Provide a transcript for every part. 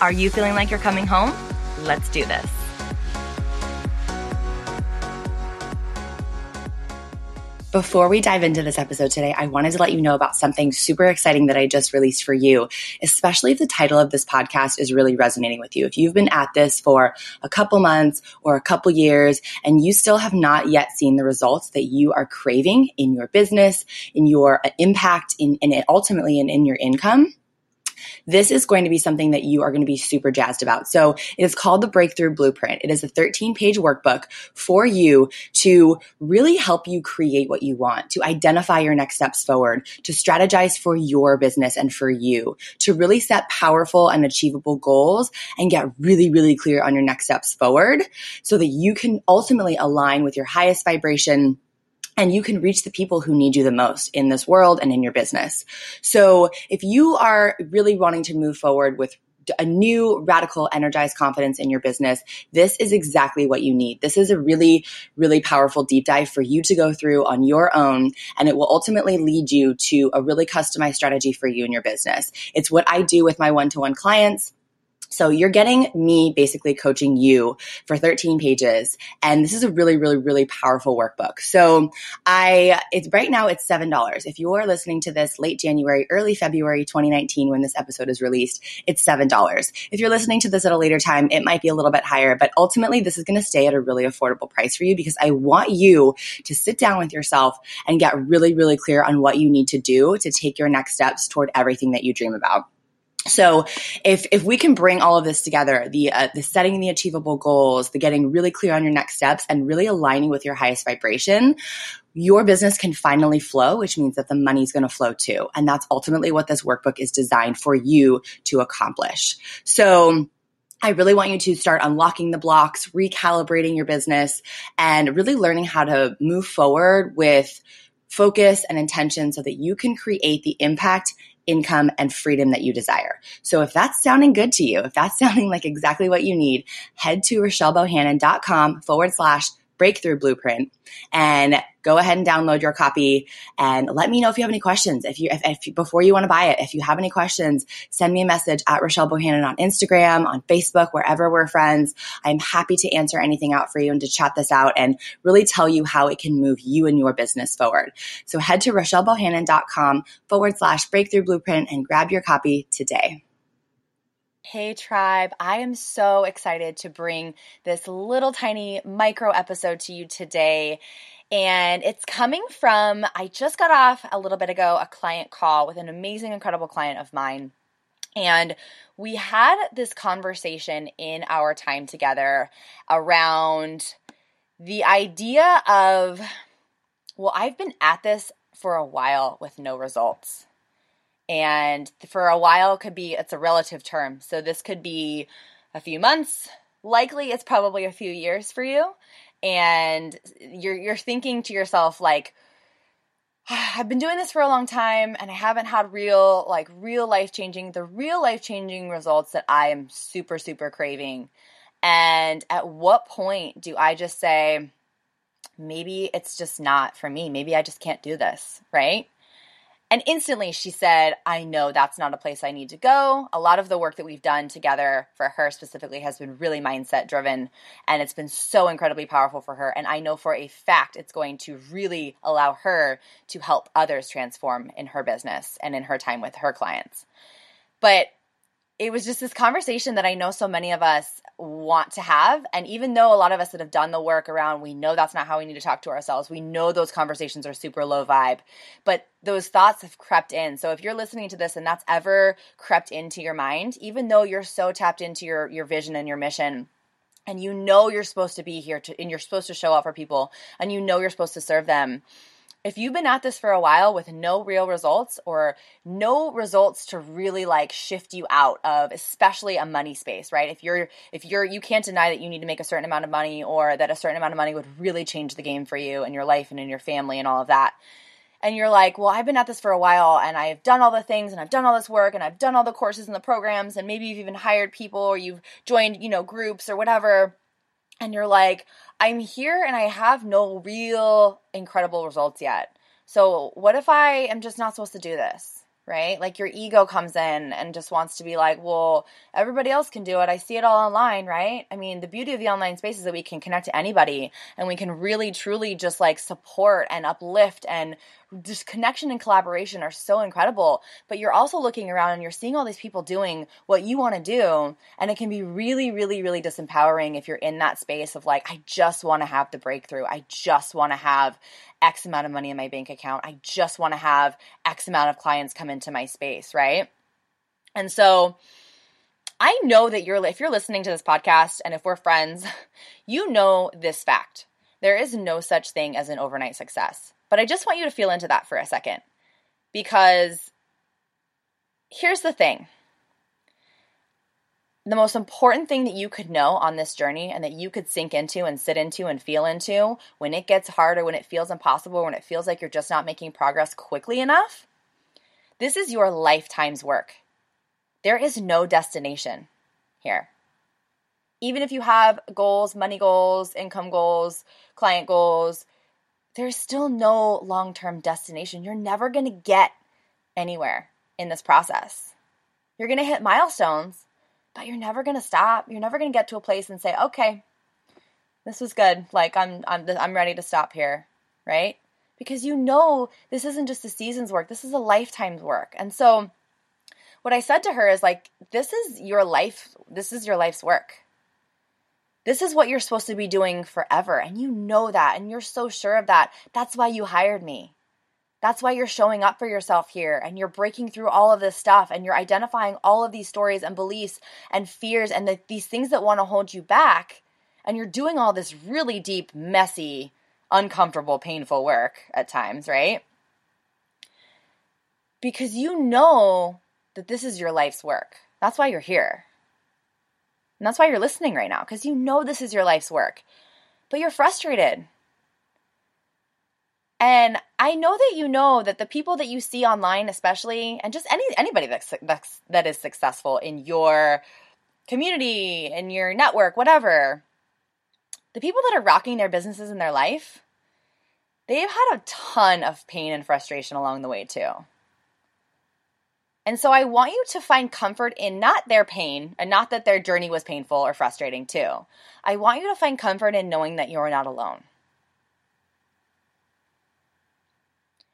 Are you feeling like you're coming home? Let's do this. Before we dive into this episode today, I wanted to let you know about something super exciting that I just released for you, especially if the title of this podcast is really resonating with you. If you've been at this for a couple months or a couple years and you still have not yet seen the results that you are craving in your business, in your uh, impact, in, ultimately in, in your income, this is going to be something that you are going to be super jazzed about. So it is called the Breakthrough Blueprint. It is a 13 page workbook for you to really help you create what you want, to identify your next steps forward, to strategize for your business and for you, to really set powerful and achievable goals and get really, really clear on your next steps forward so that you can ultimately align with your highest vibration and you can reach the people who need you the most in this world and in your business. So if you are really wanting to move forward with a new radical energized confidence in your business, this is exactly what you need. This is a really, really powerful deep dive for you to go through on your own. And it will ultimately lead you to a really customized strategy for you and your business. It's what I do with my one to one clients. So you're getting me basically coaching you for 13 pages. And this is a really, really, really powerful workbook. So I, it's right now it's $7. If you are listening to this late January, early February 2019, when this episode is released, it's $7. If you're listening to this at a later time, it might be a little bit higher, but ultimately this is going to stay at a really affordable price for you because I want you to sit down with yourself and get really, really clear on what you need to do to take your next steps toward everything that you dream about. So if if we can bring all of this together, the uh, the setting the achievable goals, the getting really clear on your next steps and really aligning with your highest vibration, your business can finally flow, which means that the money's going to flow too. And that's ultimately what this workbook is designed for you to accomplish. So I really want you to start unlocking the blocks, recalibrating your business and really learning how to move forward with focus and intention so that you can create the impact income, and freedom that you desire. So if that's sounding good to you, if that's sounding like exactly what you need, head to rochellebohannon.com forward slash breakthrough blueprint and go ahead and download your copy and let me know if you have any questions. If you, if, if before you want to buy it, if you have any questions, send me a message at Rochelle Bohannon on Instagram, on Facebook, wherever we're friends. I'm happy to answer anything out for you and to chat this out and really tell you how it can move you and your business forward. So head to rochellebohannon.com forward slash breakthrough blueprint and grab your copy today. Hey, tribe. I am so excited to bring this little tiny micro episode to you today. And it's coming from, I just got off a little bit ago a client call with an amazing, incredible client of mine. And we had this conversation in our time together around the idea of, well, I've been at this for a while with no results and for a while could be it's a relative term. So this could be a few months. Likely it's probably a few years for you. And you're you're thinking to yourself like ah, I've been doing this for a long time and I haven't had real like real life changing the real life changing results that I am super super craving. And at what point do I just say maybe it's just not for me. Maybe I just can't do this right and instantly she said, I know that's not a place I need to go. A lot of the work that we've done together for her specifically has been really mindset driven and it's been so incredibly powerful for her. And I know for a fact it's going to really allow her to help others transform in her business and in her time with her clients. But it was just this conversation that I know so many of us want to have. And even though a lot of us that have done the work around, we know that's not how we need to talk to ourselves. We know those conversations are super low vibe, but those thoughts have crept in. So if you're listening to this and that's ever crept into your mind, even though you're so tapped into your, your vision and your mission, and you know you're supposed to be here to, and you're supposed to show up for people, and you know you're supposed to serve them, if you've been at this for a while with no real results or no results to really like shift you out of especially a money space right? If you're if you're you can't deny that you need to make a certain amount of money or that a certain amount of money would really change the game for you and your life and in your family and all of that. And you're like well i've been at this for a while and i've done all the things and i've done all this work and i've done all the courses and the programs and maybe you've even hired people or you've joined you know groups or whatever and you're like I'm here and I have no real incredible results yet. So, what if I am just not supposed to do this? Right? Like your ego comes in and just wants to be like, well, everybody else can do it. I see it all online, right? I mean, the beauty of the online space is that we can connect to anybody and we can really, truly just like support and uplift and just connection and collaboration are so incredible. But you're also looking around and you're seeing all these people doing what you want to do. And it can be really, really, really disempowering if you're in that space of like, I just want to have the breakthrough. I just want to have X amount of money in my bank account. I just want to have X amount of clients come into my space, right? And so, I know that you're if you're listening to this podcast and if we're friends, you know this fact. There is no such thing as an overnight success. But I just want you to feel into that for a second because here's the thing the most important thing that you could know on this journey and that you could sink into and sit into and feel into when it gets harder, when it feels impossible, when it feels like you're just not making progress quickly enough, this is your lifetime's work. There is no destination here. Even if you have goals, money goals, income goals, client goals, there's still no long term destination. You're never going to get anywhere in this process. You're going to hit milestones, but you're never going to stop. You're never going to get to a place and say, okay, this was good. Like, I'm, I'm, I'm ready to stop here, right? Because you know this isn't just a season's work, this is a lifetime's work. And so, what I said to her is like, this is your life, this is your life's work. This is what you're supposed to be doing forever. And you know that. And you're so sure of that. That's why you hired me. That's why you're showing up for yourself here and you're breaking through all of this stuff and you're identifying all of these stories and beliefs and fears and the, these things that want to hold you back. And you're doing all this really deep, messy, uncomfortable, painful work at times, right? Because you know that this is your life's work. That's why you're here. And that's why you're listening right now, because you know this is your life's work, but you're frustrated. And I know that you know that the people that you see online, especially, and just any anybody that's, that's that is successful in your community, in your network, whatever, the people that are rocking their businesses in their life, they've had a ton of pain and frustration along the way too. And so I want you to find comfort in not their pain and not that their journey was painful or frustrating too. I want you to find comfort in knowing that you're not alone.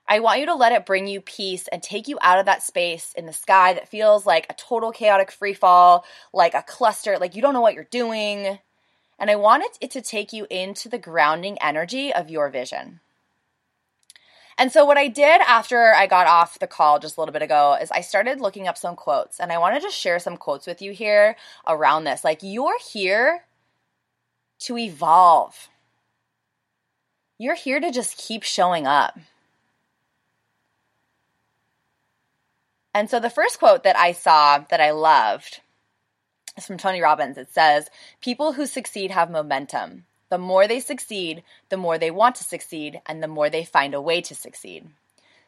I want you to let it bring you peace and take you out of that space in the sky that feels like a total chaotic free fall, like a cluster, like you don't know what you're doing. And I want it to take you into the grounding energy of your vision. And so, what I did after I got off the call just a little bit ago is I started looking up some quotes, and I want to share some quotes with you here around this. Like, you're here to evolve, you're here to just keep showing up. And so, the first quote that I saw that I loved is from Tony Robbins. It says, People who succeed have momentum. The more they succeed, the more they want to succeed, and the more they find a way to succeed.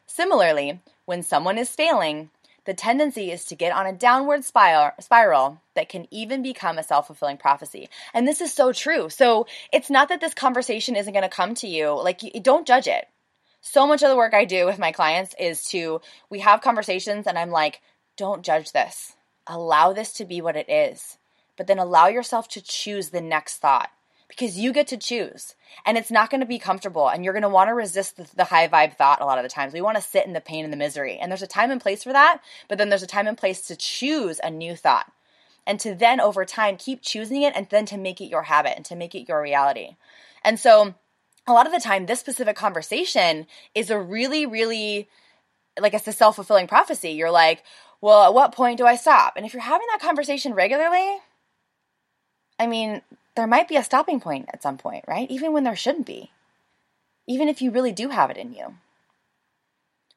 Similarly, when someone is failing, the tendency is to get on a downward spiral that can even become a self fulfilling prophecy. And this is so true. So it's not that this conversation isn't going to come to you, like, don't judge it. So much of the work I do with my clients is to, we have conversations and I'm like, don't judge this. Allow this to be what it is. But then allow yourself to choose the next thought because you get to choose and it's not going to be comfortable and you're going to want to resist the, the, high vibe thought a lot of the times. We want to sit in the pain and the misery and there's a time and place for that but then there's a time and place to choose a new thought and to then over time keep choosing it and then to make it your habit and to make it your reality. And so a lot of the time this specific conversation is a really really like it's a self-fulfilling prophecy. You're like well at what point do i stop? And if you're having that conversation regularly i mean there might be a stopping point at some point, right? Even when there shouldn't be. Even if you really do have it in you.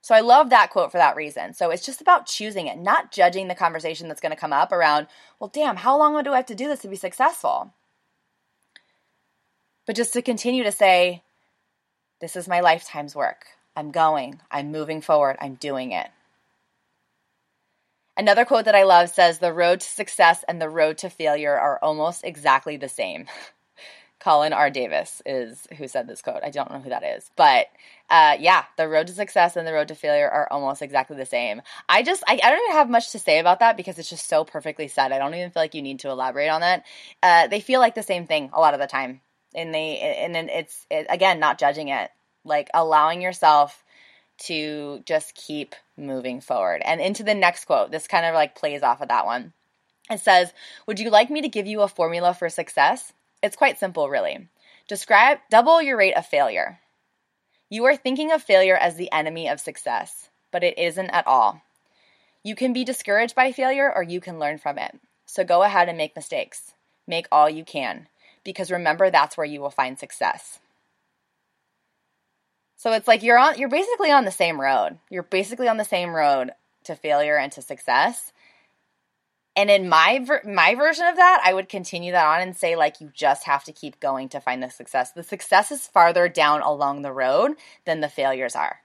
So I love that quote for that reason. So it's just about choosing it, not judging the conversation that's going to come up around, well, damn, how long do I have to do this to be successful? But just to continue to say, this is my lifetime's work. I'm going, I'm moving forward, I'm doing it. Another quote that I love says, The road to success and the road to failure are almost exactly the same. Colin R. Davis is who said this quote. I don't know who that is, but uh, yeah, the road to success and the road to failure are almost exactly the same. I just, I, I, don't even have much to say about that because it's just so perfectly said. I don't even feel like you need to elaborate on that. Uh, they feel like the same thing a lot of the time, and they, and then it's it, again not judging it, like allowing yourself to just keep moving forward. And into the next quote, this kind of like plays off of that one. It says, "Would you like me to give you a formula for success?" It's quite simple, really. Describe double your rate of failure. You are thinking of failure as the enemy of success, but it isn't at all. You can be discouraged by failure or you can learn from it. So go ahead and make mistakes. Make all you can, because remember that's where you will find success. So it's like you're on you're basically on the same road. You're basically on the same road to failure and to success. And in my ver- my version of that, I would continue that on and say like you just have to keep going to find the success. The success is farther down along the road than the failures are.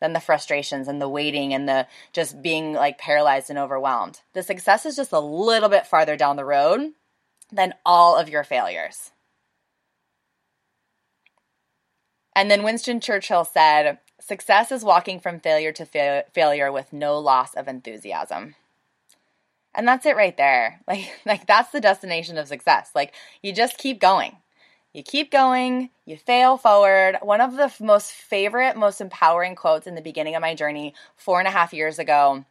Than the frustrations and the waiting and the just being like paralyzed and overwhelmed. The success is just a little bit farther down the road than all of your failures. And then Winston Churchill said, Success is walking from failure to fa- failure with no loss of enthusiasm. And that's it right there. Like like that's the destination of success. Like you just keep going. You keep going, you fail forward. One of the most favorite, most empowering quotes in the beginning of my journey four and a half years ago,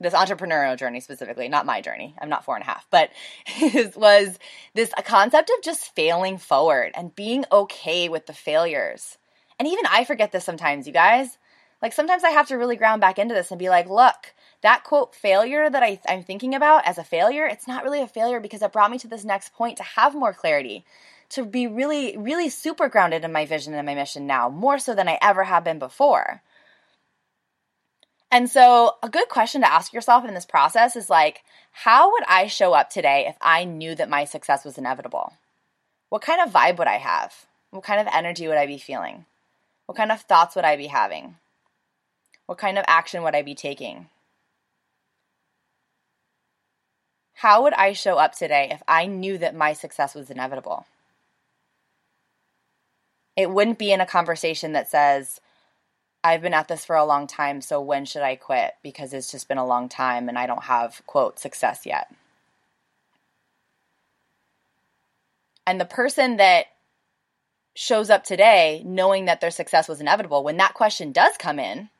this entrepreneurial journey specifically, not my journey, I'm not four and a half, but was this concept of just failing forward and being okay with the failures. And even I forget this sometimes, you guys. Like sometimes I have to really ground back into this and be like, look, that quote failure that I, I'm thinking about as a failure, it's not really a failure because it brought me to this next point to have more clarity, to be really, really super grounded in my vision and my mission now, more so than I ever have been before. And so, a good question to ask yourself in this process is like, how would I show up today if I knew that my success was inevitable? What kind of vibe would I have? What kind of energy would I be feeling? What kind of thoughts would I be having? What kind of action would I be taking? How would I show up today if I knew that my success was inevitable? It wouldn't be in a conversation that says, I've been at this for a long time, so when should I quit? Because it's just been a long time and I don't have, quote, success yet. And the person that shows up today knowing that their success was inevitable, when that question does come in,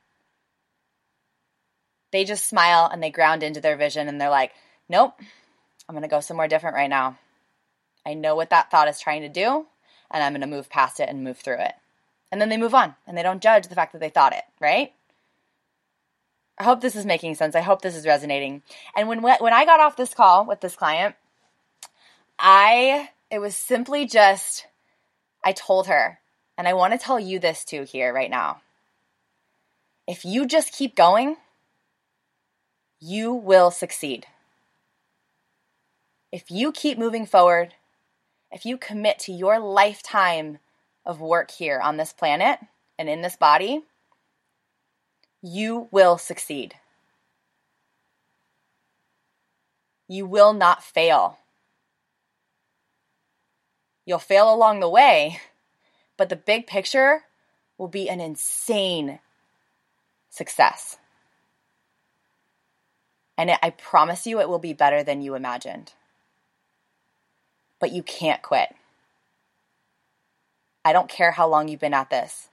they just smile and they ground into their vision and they're like, nope, I'm going to go somewhere different right now. I know what that thought is trying to do, and I'm going to move past it and move through it. And then they move on and they don't judge the fact that they thought it, right? I hope this is making sense. I hope this is resonating. And when when I got off this call with this client, I it was simply just I told her, and I want to tell you this too here right now. If you just keep going, you will succeed. If you keep moving forward, if you commit to your lifetime of work here on this planet and in this body, you will succeed. You will not fail. You'll fail along the way, but the big picture will be an insane success. And it, I promise you, it will be better than you imagined. But you can't quit. I don't care how long you've been at this.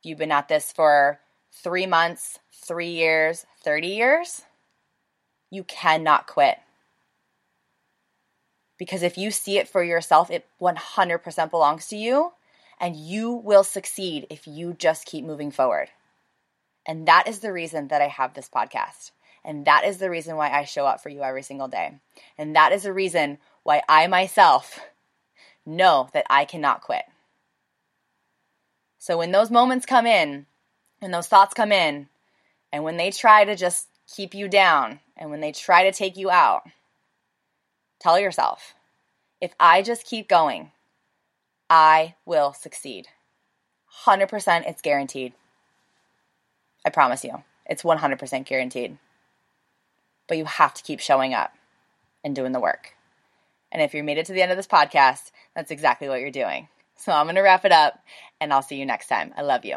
If you've been at this for three months, three years, 30 years, you cannot quit. Because if you see it for yourself, it 100% belongs to you, and you will succeed if you just keep moving forward. And that is the reason that I have this podcast. And that is the reason why I show up for you every single day. And that is the reason why I myself know that I cannot quit. So when those moments come in, and those thoughts come in, And when they try to just keep you down and when they try to take you out, tell yourself, if I just keep going, I will succeed. 100% it's guaranteed. I promise you. It's 100% guaranteed. But you have to keep showing up and doing the work. And if you made it to the end of this podcast, that's exactly what you're doing. So I'm going to wrap it up and I'll see you next time. I love you.